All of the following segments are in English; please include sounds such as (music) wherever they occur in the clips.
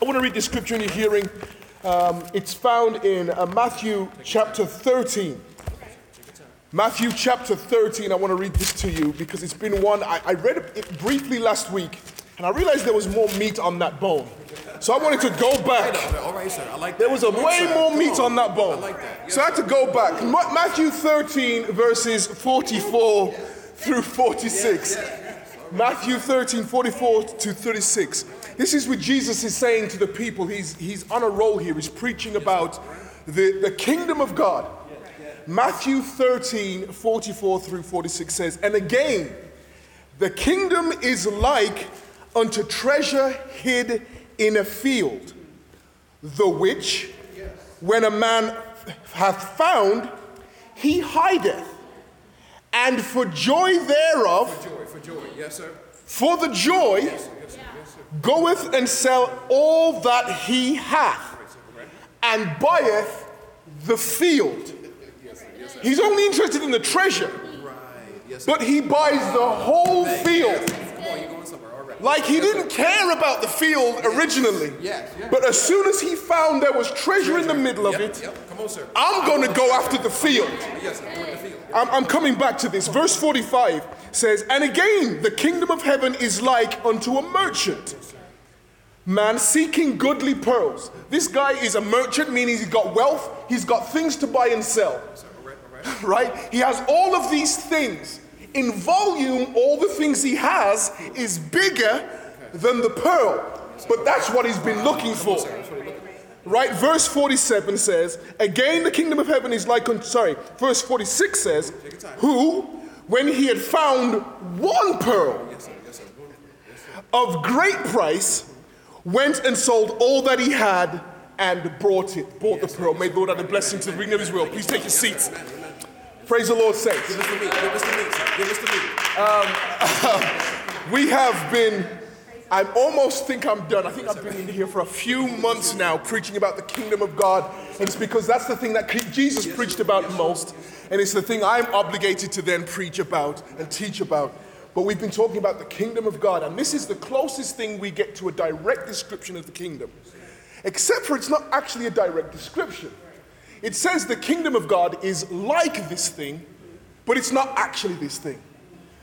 I want to read the scripture in your hearing. Um, it's found in uh, Matthew chapter 13. Matthew chapter 13, I want to read this to you because it's been one, I, I read it briefly last week and I realized there was more meat on that bone. So I wanted to go back. All right, sir. I like. There was a way more meat on that bone. So I had to go back. Ma- Matthew 13, verses 44 through 46. Matthew 13, 44 to 36. This is what Jesus is saying to the people. He's, he's on a roll here. He's preaching about the, the kingdom of God. Matthew 13, 44 through 46 says, And again, the kingdom is like unto treasure hid in a field, the which, when a man hath found, he hideth, and for joy thereof, For Joy, for joy. Yes, sir. For the joy, goeth and sell all that he hath, and buyeth the field. He's only interested in the treasure, but he buys the whole field. Come on, you're going somewhere. All right. Like he didn't care about the field originally. Yes, yes. But as soon as he found there was treasure in the middle of Yep, it, Yep. Come on, sir. I'm going to go after the field. Yes, sir. Go in the field. I'm, I'm coming back to this. Verse 45 says, And again, the kingdom of heaven is like unto a merchant, man seeking goodly pearls. This guy is a merchant, meaning he's got wealth, he's got things to buy and sell. All right, all right. (laughs) Right? He has all of these things. In volume, all the things he has is bigger than the pearl. But that's what he's been looking for. Right? Verse 47 says, Again, the kingdom of heaven is like sorry, verse 46 says, Who, when he had found one pearl of great price, went and sold all that he had and brought it, bought the pearl. May the Lord add a blessing to the reading of his will. Please take your seats. Praise the Lord, saints. Give us the meat. Give us the meat. Give us the meat. Um, (laughs) we have been, I almost think I'm done. I think I've been in here for a few months now preaching about the kingdom of God. And it's because that's the thing that Jesus preached about most. And it's the thing I'm obligated to then preach about and teach about. But we've been talking about the kingdom of God. And this is the closest thing we get to a direct description of the kingdom. Except for it's not actually a direct description. It says the kingdom of God is like this thing, but it's not actually this thing.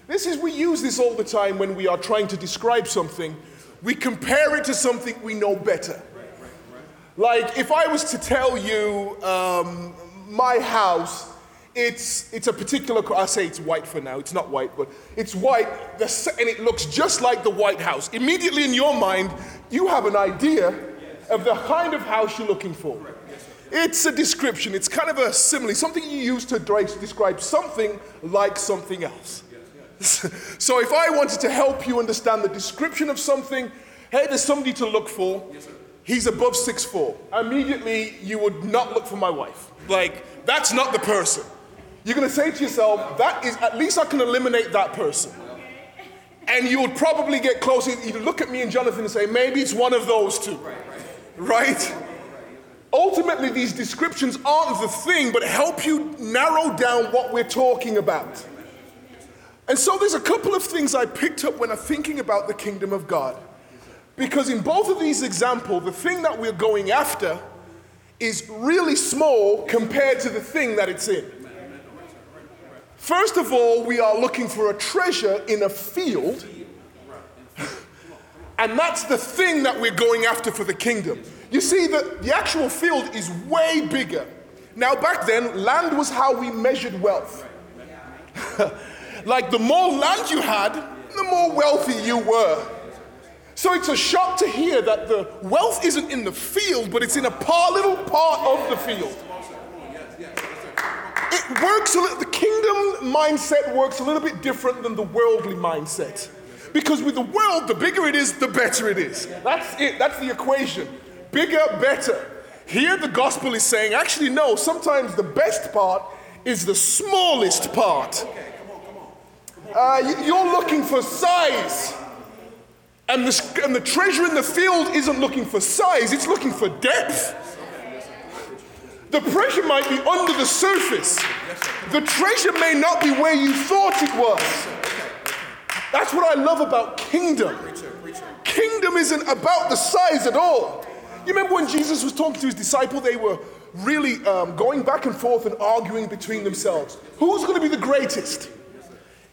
This is, we use this all the time when we are trying to describe something. We compare it to something we know better. Like if I was to tell you um, my house, it's, it's a particular, I say it's white for now, it's not white, but it's white, and it looks just like the White House. Immediately in your mind, you have an idea of the kind of house you're looking for. It's a description, it's kind of a simile, something you use to describe something like something else. (laughs) so if I wanted to help you understand the description of something, hey, there's somebody to look for. He's above six four. Immediately, you would not look for my wife. Like, that's not the person. You're gonna say to yourself, that is, at least I can eliminate that person. And you would probably get closer. You'd look at me and Jonathan and say, maybe it's one of those two. Right? Ultimately, these descriptions aren't the thing, but help you narrow down what we're talking about. And so there's a couple of things I picked up when I'm thinking about the kingdom of God. Because in both of these examples, the thing that we're going after is really small compared to the thing that it's in. First of all, we are looking for a treasure in a field, (laughs) and that's the thing that we're going after for the kingdom. You see, the, the actual field is way bigger. Now, back then, land was how we measured wealth. (laughs) like the more land you had, the more wealthy you were. So it's a shock to hear that the wealth isn't in the field, but it's in a par, little part of the field. It works a little, the kingdom mindset works a little bit different than the worldly mindset. Because with the world, the bigger it is, the better it is. That's it, that's the equation. Bigger, better. Here, the gospel is saying, actually, no, sometimes the best part is the smallest part. Uh, you- you're looking for size. And the, and the treasure in the field isn't looking for size, it's looking for depth. The treasure might be under the surface. The treasure may not be where you thought it was. That's what I love about kingdom. Kingdom isn't about the size at all. You remember when Jesus was talking to his disciple, they were really um, going back and forth and arguing between themselves. Who's going to be the greatest?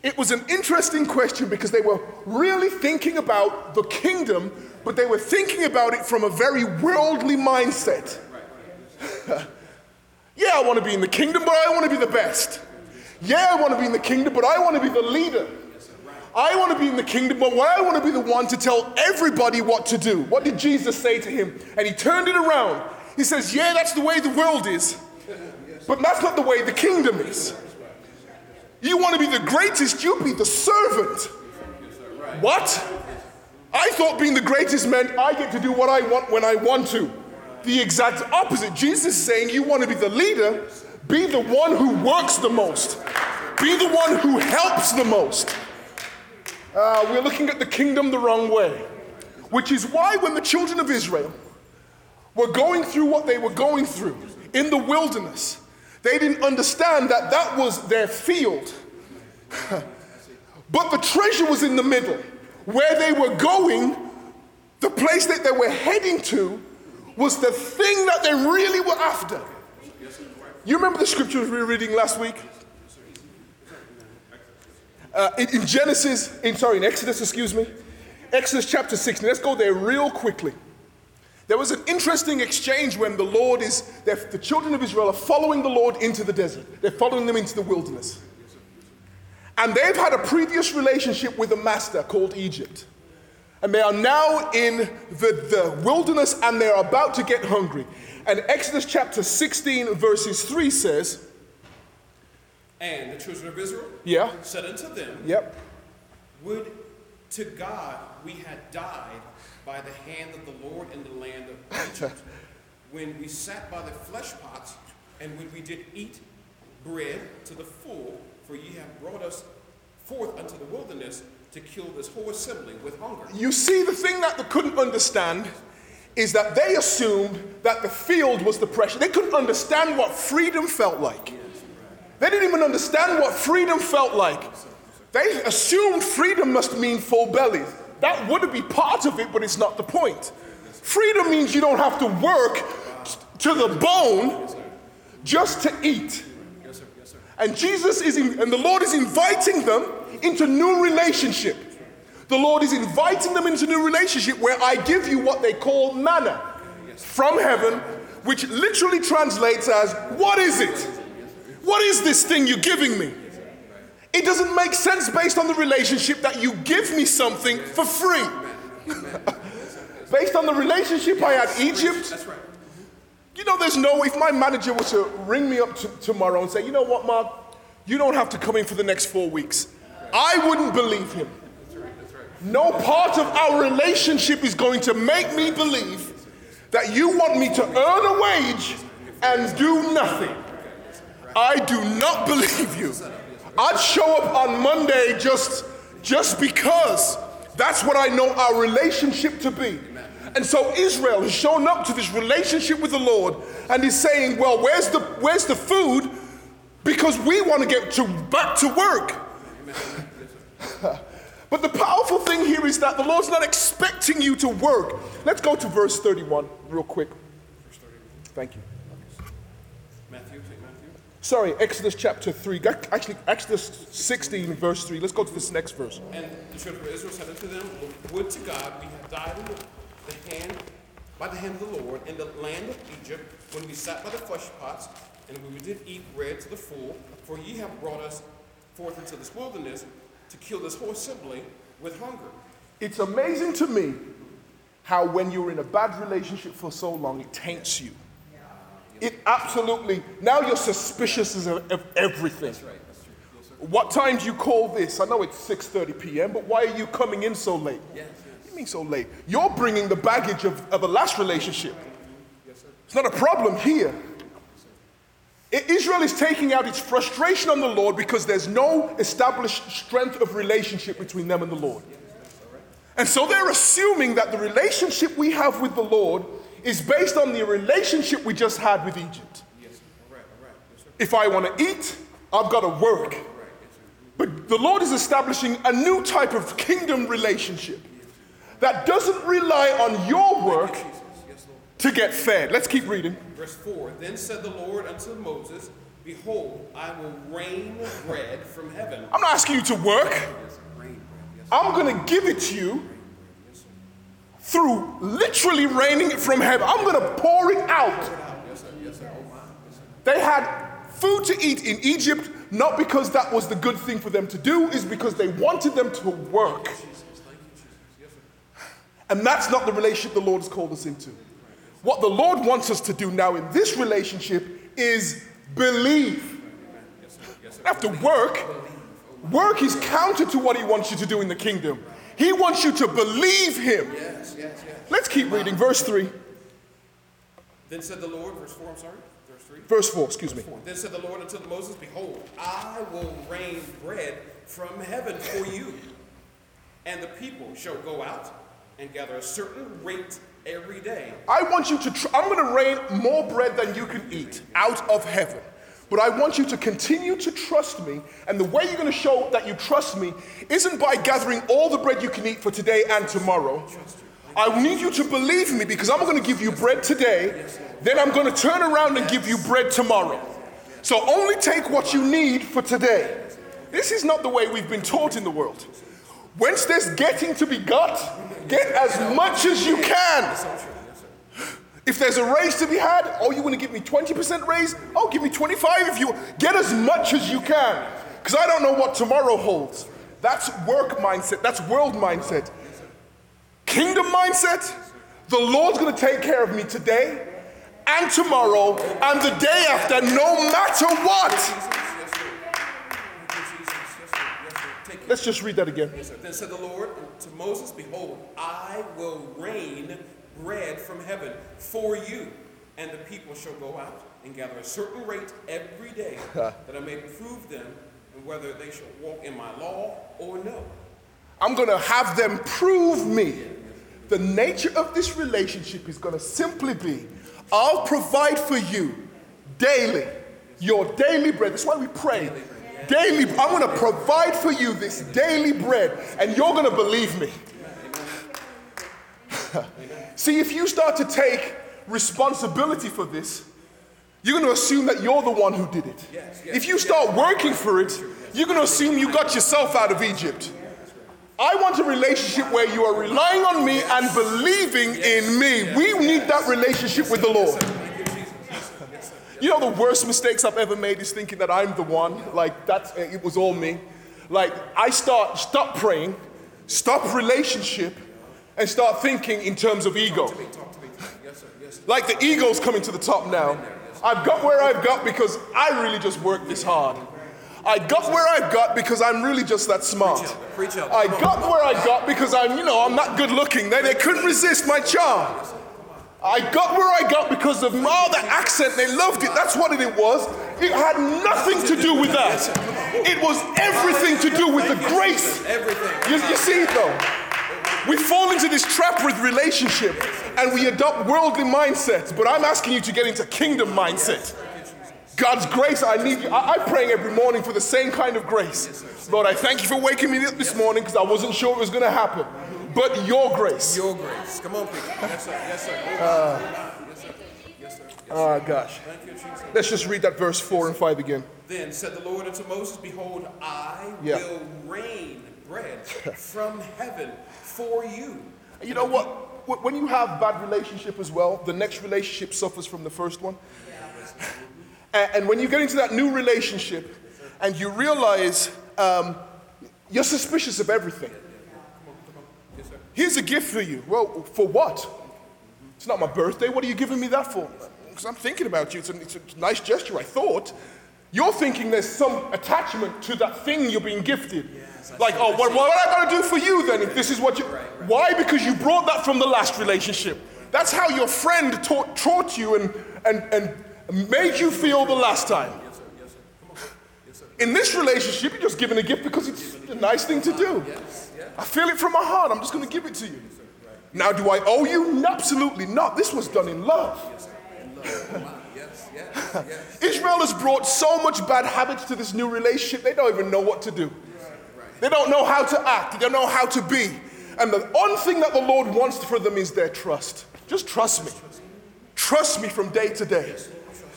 It was an interesting question because they were really thinking about the kingdom, but they were thinking about it from a very worldly mindset. (laughs) yeah, I want to be in the kingdom, but I want to be the best. Yeah, I want to be in the kingdom, but I want to be the leader. I want to be in the kingdom, but why I want to be the one to tell everybody what to do. What did Jesus say to him? And he turned it around. He says, Yeah, that's the way the world is, but that's not the way the kingdom is. You want to be the greatest, you be the servant. What? I thought being the greatest meant I get to do what I want when I want to. The exact opposite. Jesus is saying you want to be the leader, be the one who works the most, be the one who helps the most. Uh, we're looking at the kingdom the wrong way, which is why when the children of Israel were going through what they were going through in the wilderness, they didn't understand that that was their field. (laughs) but the treasure was in the middle. Where they were going, the place that they were heading to, was the thing that they really were after. You remember the scriptures we were reading last week? Uh, in, in Genesis, in sorry, in Exodus, excuse me, Exodus chapter 16. Let's go there real quickly. There was an interesting exchange when the Lord is, the children of Israel are following the Lord into the desert. They're following them into the wilderness. And they've had a previous relationship with a master called Egypt. And they are now in the, the wilderness and they're about to get hungry. And Exodus chapter 16, verses 3 says, And the children of Israel Yeah, said unto them, yep. Would to God we had died by the hand of the Lord in the land of (laughs) Egypt, when we sat by the flesh pots, and when we did eat bread to the full, for ye have brought us forth unto the wilderness to kill this whole assembly with hunger. You see, the thing that they couldn't understand is that they assumed that the field was the pressure. They couldn't understand what freedom felt like. They didn't even understand what freedom felt like. They assumed freedom must mean full bellies. That would be part of it, but it's not the point. Freedom means you don't have to work to the bone just to eat. And Jesus is, in, and the Lord is inviting them into new relationship. The Lord is inviting them into new relationship where I give you what they call manna from heaven, which literally translates as, What is it? What is this thing you're giving me? It doesn't make sense based on the relationship that you give me something for free. (laughs) based on the relationship I had Egypt, you know, there's no, if my manager was to ring me up t- tomorrow and say, you know what, Mark, you don't have to come in for the next four weeks, I wouldn't believe him. No part of our relationship is going to make me believe that you want me to earn a wage and do nothing. I do not believe you. I'd show up on Monday just, just because that's what I know our relationship to be. And so Israel has shown up to this relationship with the Lord and is saying, Well, where's the, where's the food? Because we want to get to, back to work. (laughs) but the powerful thing here is that the Lord's not expecting you to work. Let's go to verse 31 real quick. Thank you. Matthew, take Matthew. Sorry, Exodus chapter 3. Actually, Exodus 16, verse 3. Let's go to this next verse. And the children of Israel said unto them, Would to God we had died in the, the hand, by the hand of the Lord in the land of Egypt, when we sat by the flesh pots, and we did eat bread to the full, for ye have brought us forth into this wilderness to kill this whole assembly with hunger. It's amazing to me how when you're in a bad relationship for so long, it taints you. It absolutely, now you're suspicious of, of everything. What time do you call this? I know it's 6.30 p.m., but why are you coming in so late? What do you mean so late? You're bringing the baggage of, of a last relationship. Yes, It's not a problem here. Israel is taking out its frustration on the Lord because there's no established strength of relationship between them and the Lord. And so they're assuming that the relationship we have with the Lord is based on the relationship we just had with Egypt. If I want to eat, I've got to work. But the Lord is establishing a new type of kingdom relationship that doesn't rely on your work to get fed. Let's keep reading. Verse 4 Then said the Lord unto Moses, Behold, I will rain bread from heaven. I'm not asking you to work. Rain bread, yes. I'm going to give it to you through literally raining it from heaven. I'm going to pour it out. They had food to eat in Egypt, not because that was the good thing for them to do, is because they wanted them to work. And that's not the relationship the Lord has called us into. What the Lord wants us to do now in this relationship is believe. You work. Work is counter to what He wants you to do in the kingdom. He wants you to believe Him. Yes, yes, yes. Let's keep reading. Verse 3. Then said the Lord, verse 4, I'm sorry, verse 3. Verse 4, excuse me. Four. Then said the Lord unto Moses, Behold, I will rain bread from heaven for you, and the people shall go out and gather a certain rate every day. I want you to, tr- I'm going to rain more bread than you can eat out of heaven. But I want you to continue to trust me. And the way you're going to show that you trust me isn't by gathering all the bread you can eat for today and tomorrow. I need you to believe me because I'm going to give you bread today. Then I'm going to turn around and give you bread tomorrow. So only take what you need for today. This is not the way we've been taught in the world. Once there's getting to be got, get as much as you can. If there's a raise to be had, oh, you want to give me 20% raise? Oh, give me 25 if you get as much as you can. Because I don't know what tomorrow holds. That's work mindset, that's world mindset. Kingdom mindset, the Lord's going to take care of me today and tomorrow and the day after, no matter what. Let's just read that again. Then said the Lord to Moses, Behold, I will rain bread from heaven for you, and the people shall go out and gather a certain rate every day, (laughs) that I may prove them and whether they shall walk in my law or no. I'm going to have them prove me. The nature of this relationship is going to simply be I'll provide for you daily, your daily bread. That's why we pray. Daily, I'm going to provide for you this daily bread, and you're going to believe me. (laughs) See, if you start to take responsibility for this, you're going to assume that you're the one who did it. If you start working for it, you're going to assume you got yourself out of Egypt. I want a relationship where you are relying on me and believing in me. We need that relationship with the Lord. You know, the worst mistakes I've ever made is thinking that I'm the one. Like, that's, it was all me. Like, I start, stop praying, stop relationship, and start thinking in terms of ego. Talk to me. Yes, sir. Yes, sir. Like the ego's coming to the top now. I've got where I've got because I really just worked this hard. I got where I've got because I'm really just that smart. I got where I got because I'm, you know, I'm not good looking. They, they couldn't resist my charm. I got where I got because of all the accent. They loved it. That's what it was. It had nothing to do with that. It was everything to do with the grace. Everything. You, you see, though, we fall into this trap with relationship and we adopt worldly mindsets. But I'm asking you to get into kingdom mindset. God's grace, I need you. I, I'm praying every morning for the same kind of grace. Lord, I thank you for waking me up this morning because I wasn't sure it was going to happen. But your grace. Your grace. Come on, preacher. Uh, yes, sir. Yes, sir. yes, sir. Yes, ah, sir. Yes, Oh, gosh. Thank you, Jesus. Let's just read that verse 4 and 5 again. Then said the Lord unto Moses, Behold, I Yeah. will rain bread from heaven for you. You know what? When you have bad relationship as well, the next relationship suffers from the first one. And when you get into that new relationship and you realize um, you're suspicious of everything. Here's a gift for you. Well, for what? It's not my birthday. What are you giving me that for? Because I'm thinking about you. It's a, it's a nice gesture, I thought. You're thinking there's some attachment to that thing you're being gifted. like, oh, what, what am I going to do for you then if this is what you. Why? Because you brought that from the last relationship. That's how your friend taught, taught you and, and, and made you feel the last time. Yes, sir. Yes, sir. On. Yes, sir. In this relationship, you're just giving a gift because it's a nice thing to do. Yes. Yes. I feel it from my heart. I'm just going to give it to you. Now, do I owe you? Absolutely not. This was done in love. Yes. Yes. (laughs) Yes. Israel has brought so much bad habits to this new relationship, they don't even know what to do. They don't know how to act, they don't know how to be. And the one thing that the Lord wants for them is their trust. Just trust me. trust me from day to day.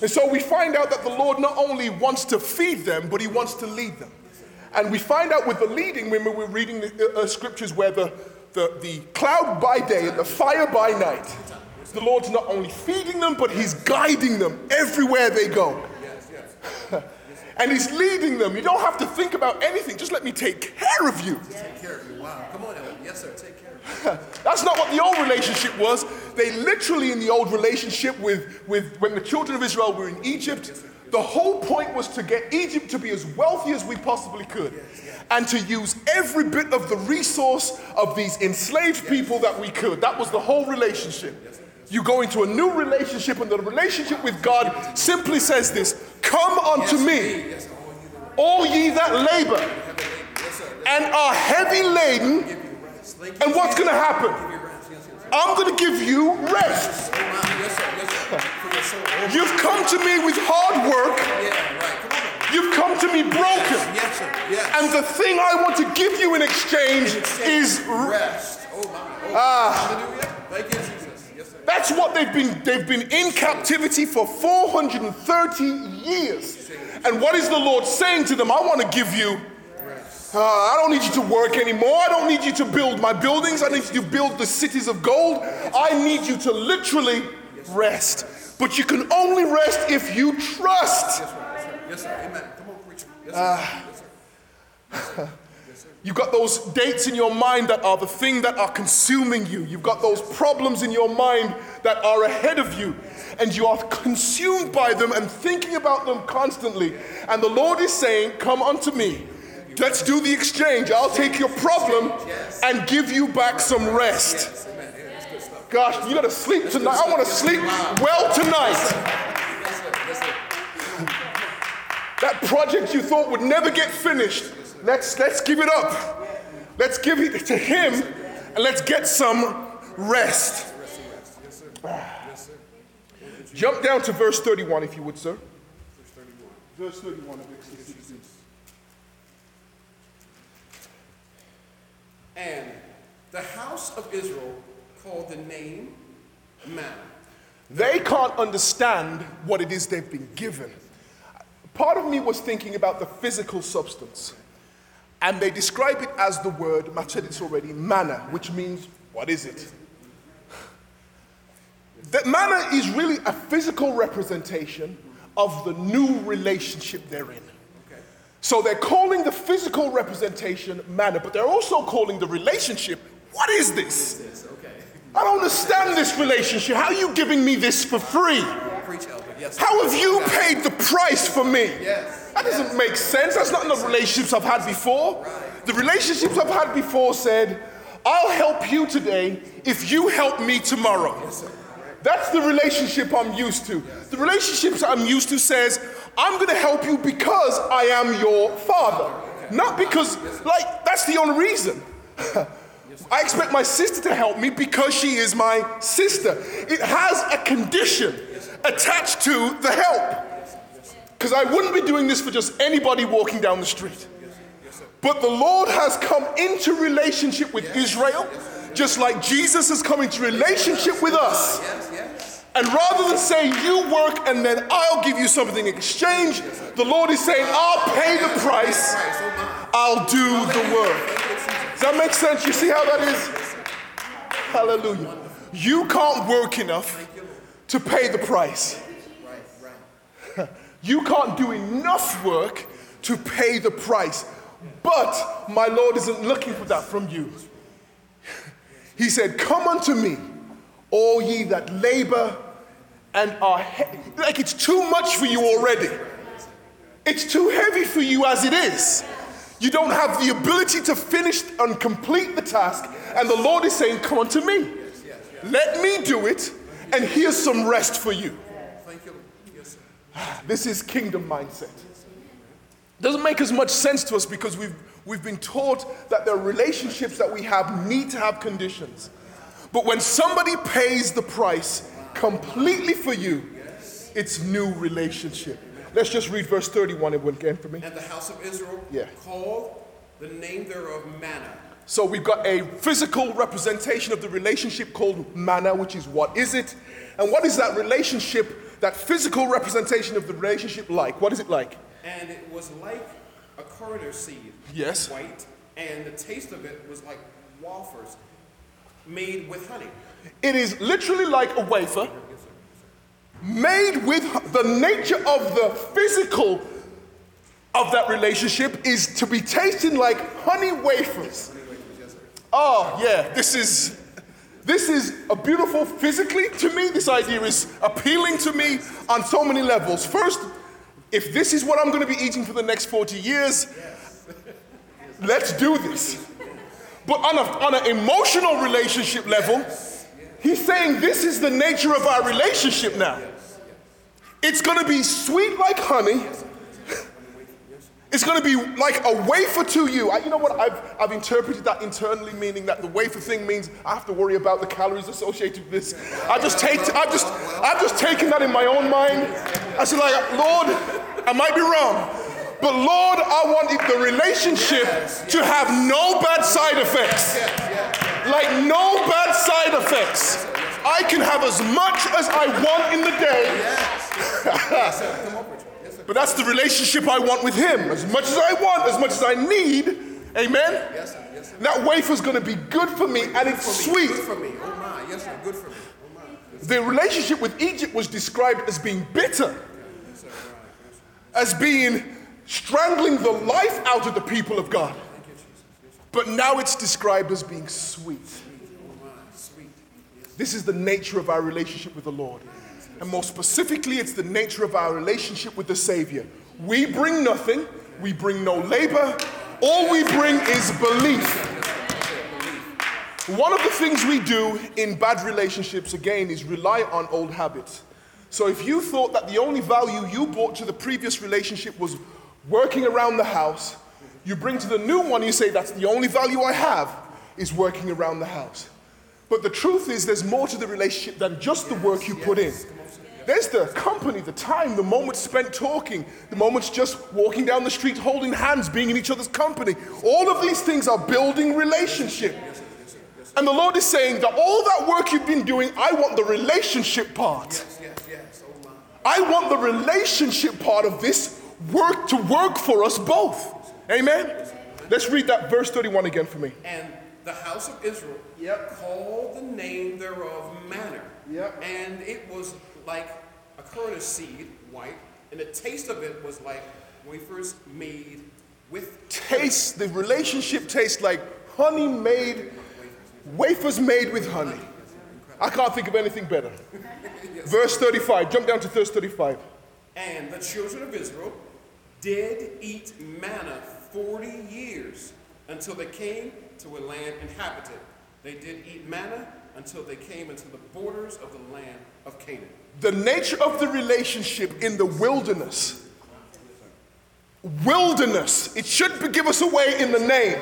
And so we find out that the Lord not only wants to feed them, but He wants to lead them. And we find out with the leading when we're reading the uh, scriptures where the, the, the cloud by day and the fire by night, the Lord's not only feeding them, but He's guiding them everywhere they go. (laughs) and He's leading them. You don't have to think about anything. Just let me take care of you. Take care of you. Wow. Come on, Ellen. Yes, sir. Take care of you. (laughs) That's not what the old relationship was. They literally, in the old relationship with, with when the children of Israel were in Egypt, the whole point was to get Egypt to be as wealthy as we possibly could and to use every bit of the resource of these enslaved people that we could. That was the whole relationship. You go into a new relationship, and the relationship with God simply says this Come unto me, all ye that labor and are heavy laden. And what's going to happen? I'm going to give you rest. You've come to me with hard work. You've come to me broken. Yes, sir. Yes. And the thing I want to give you in exchange is rest. Oh, that's what they've been they've been in captivity for 430 years. And what is the Lord saying to them? I want to give you uh, I don't need you to work anymore. I don't need you to build my buildings. I need you to build the cities of gold. I need you to literally rest. But you can only rest if you trust. Yes, sir. Yes, sir. Amen. Come on, preacher. Yes, sir. yes, sir. (laughs) You've got those dates in your mind that are the thing that are consuming you. You've got those problems in your mind that are ahead of you. And you are consumed by them and thinking about them constantly. And the Lord is saying, Come unto me. Let's do the exchange. I'll take your problem and give you back some rest. Gosh, you gotta sleep tonight. I wanna sleep well tonight. That project you thought would never get finished, let's, let's give it up. Let's give it to Him and let's get some rest. Jump down to verse 31, if you would, sir. Verse 31 of Exodus 16. And the house of Israel called the name manna. They can't understand what it is they've been given. Part of me was thinking about the physical substance. And they describe it as the word, Matt said it's already, manna, which means, what is it? That manna is really a physical representation of the new relationship they're in. So they're calling the physical representation manna, but they're also calling the relationship, what is this? I don't understand this relationship. How are you giving me this for free? Preach, Elder. Yes. sir. How have you paid the price for me? Yes. That doesn't make sense. That's not in the relationships I've had before. The relationships I've had before said, I'll help you today if you help me tomorrow. That's the relationship I'm used to. The relationships I'm used to says, I'm going to help you because I am your father. Not because, like, that's the only reason. (laughs) I expect my sister to help me because she is my sister. It has a condition attached to the help. Because I wouldn't be doing this for just anybody walking down the street. But the Lord has come into relationship with Israel, just like Jesus has come into relationship with us. And rather than say, you work and then I'll give you something in exchange, the Lord is saying, I'll pay the price. I'll do the work. Does that make sense? You see how that is? Hallelujah. You can't work enough to pay the price. (laughs) You can't do enough work to pay the price. But my Lord isn't looking for that from you. He said, Come unto me, all ye that labor and are heavy. Like it's too much for you already. It's too heavy for you as it is. You don't have the ability to finish and complete the task. And the Lord is saying, Come unto me. Let me do it, and here's some rest for you. Thank you. Yes, sir. This is kingdom mindset. Doesn't make as much sense to us because we've, we've been taught that the relationships that we have need to have conditions. But when somebody pays the price completely for you, it's new relationship. Let's just read verse 31 again for me. And the house of Israel Yeah. called the name thereof manna, So we've got a physical representation of the relationship called manna, which is what is it? And what is that relationship, that physical representation of the relationship like? What is it like? And it was like a coriander seed. Yes. White. And the taste of it was like wafers made with honey. It is literally like a wafer made with the nature of the physical of that relationship is to be tasting like honey wafers. Oh, yeah, this is this is a beautiful physically to me. This idea is appealing to me on so many levels. First, if this is what I'm going to be eating for the next 40 years, let's do this. But on, a, on an emotional relationship level, he's saying this is the nature of our relationship now. It's going to be sweet like honey it's going to be like a wafer to you. I, you know what? I've, I've interpreted that internally, meaning that the wafer thing means I have to worry about the calories associated with this. I just take, I've just, I've just taken that in my own mind. I said, like, Lord, I might be wrong, but Lord, I want the relationship to have no bad side effects. Like no bad side effects. I can have as much as I want in the day. (laughs) But that's the relationship I want with Him. As much as I want, as much as I need. Amen? Yes, sir. Yes, sir. That wafer's going to be good for me and it's sweet. Good for me. Oh my. Yes, sir. Good for me. Oh my. The relationship with Egypt was described as being bitter, as being strangling the life out of the people of God. But now it's described as being sweet. Oh, this is the nature of our relationship with the Lord. And more specifically, it's the nature of our relationship with the Savior. We bring nothing, we bring no labor, all we bring is belief. One of the things we do in bad relationships, again, is rely on old habits. So if you thought that the only value you brought to the previous relationship was working around the house, you bring to the new one, you say, that's the only value I have, is working around the house. But the truth is, there's more to the relationship than just the work you put in. There's the company, the time, the moments spent talking, the moments just walking down the street holding hands, being in each other's company. All of these things are building relationship. And the Lord is saying that all that work you've been doing, I want the relationship part. I want the relationship part of this work to work for us both. Amen? Let's read that verse 31 again for me. And the house of Israel yep. called the name thereof manna. Yep. And it was like a currant seed, white, and the taste of it was like wafers made with taste. The relationship tastes like honey made, wafers made with honey. I can't think of anything better. yes. (laughs) Verse 35, jump down to verse 35. And the children of Israel did eat manna 40 years until they came to a land inhabited. They did eat manna until they came into the borders of the land of Canaan the nature of the relationship in the wilderness. Wilderness, it should give us away in the name.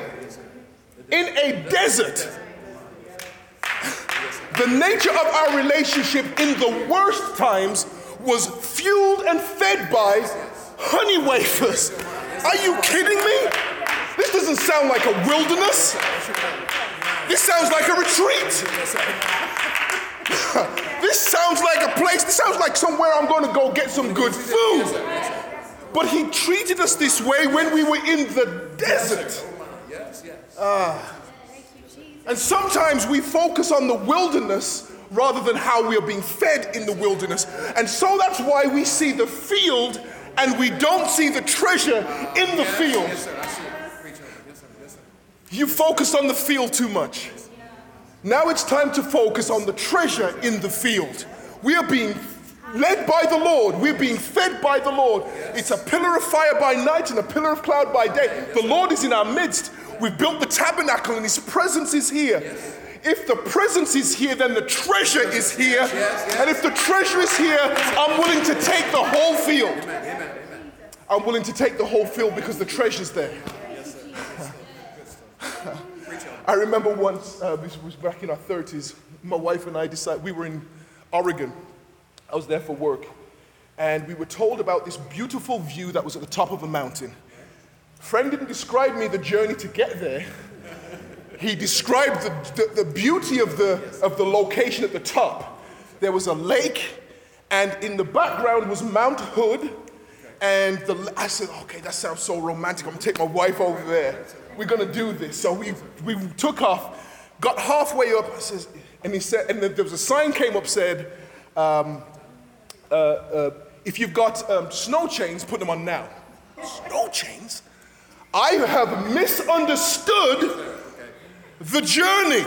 In a desert. The nature of our relationship in the worst times was fueled and fed by honey wafers. Are you kidding me? This doesn't sound like a wilderness. This sounds like a retreat. (laughs) this sounds like a place, this sounds like somewhere I'm going to go get some good food. But he treated us this way when we were in the desert. Uh, and sometimes we focus on the wilderness rather than how we are being fed in the wilderness. And so that's why we see the field and we don't see the treasure in the field. You focus on the field too much. Now it's time to focus on the treasure in the field. We are being led by the Lord. We're being fed by the Lord. It's a pillar of fire by night and a pillar of cloud by day. The Lord is in our midst. We've built the tabernacle and His presence is here. If the presence is here, then the treasure is here. And if the treasure is here, I'm willing to take the whole field. I'm willing to take the whole field because the treasure's there. I remember once, uh, this was back in our 30s, my wife and I decided, we were in Oregon. I was there for work. And we were told about this beautiful view that was at the top of a mountain. Friend didn't describe me the journey to get there. he described the, the, the beauty of the, of the location at the top. There was a lake, and in the background was Mount Hood. And the, I said, okay, that sounds so romantic. I'm gonna take my wife over there. We're gonna do this. So we, we took off, got halfway up, I says, and he said, and there was a sign came up said, um, uh, uh, if you've got um, snow chains, put them on now. Snow chains? I have misunderstood the journey.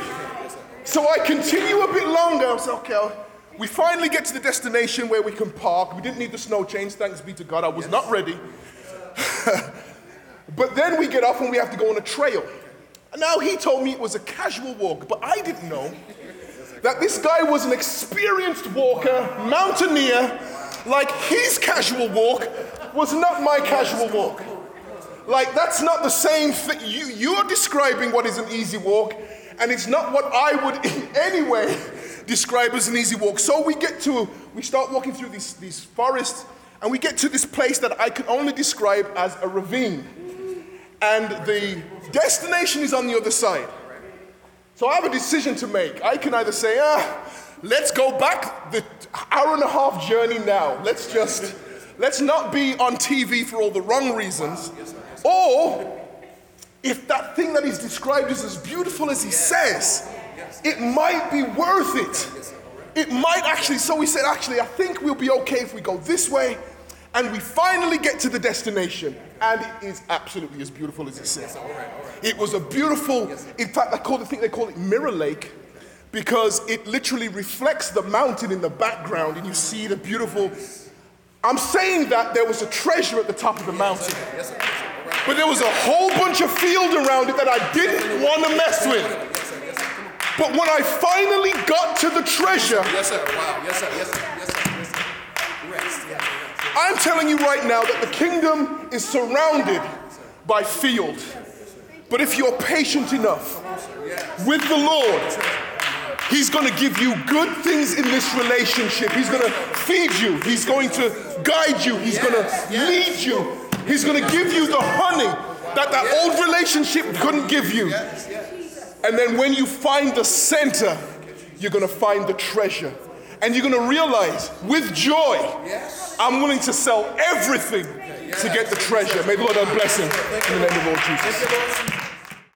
So I continue a bit longer. I said, okay, we finally get to the destination where we can park. We didn't need the snow chains, thanks be to God. I was not ready. (laughs) but then we get off and we have to go on a trail. Now he told me it was a casual walk, but I didn't know that this guy was an experienced walker, mountaineer, like his casual walk was not my casual walk. Like, that's not the same thing. You, you're describing what is an easy walk, and it's not what I would (laughs) in any way describe as an easy walk. So we get to, we start walking through these, these forests, and we get to this place that I can only describe as a ravine. And the destination is on the other side. So I have a decision to make. I can either say, ah, let's go back the hour and a half journey now. Let's just, let's not be on TV for all the wrong reasons. Or, if that thing that he's described is as beautiful as he says, it might be worth it. It might actually, so we said, actually, I think we'll be okay if we go this way. And we finally get to the destination, and it is absolutely as beautiful as it says. It was a beautiful, in fact, I call I think they call it Mirror Lake because it literally reflects the mountain in the background, and you see the beautiful. I'm saying that there was a treasure at the top of the mountain. But there was a whole bunch of field around it that I didn't want to mess with. But when I finally got to the treasure, Yes, sir. Wow. Yes, sir. Yes, sir. Yes, sir. Yes, sir. Rest. Yeah, yeah. I'm telling you right now that the kingdom is surrounded by field. But if you're patient enough with the Lord, He's going to give you good things in this relationship. He's going to feed you. He's going to guide you. He's going to lead you. He's going to give you the honey that that old relationship couldn't give you. And then when you find the center, you're going to find the treasure. And you're going to realize with joy, I'm willing to sell everything to get the treasure. May the Lord have blessing in the name of Lord Jesus.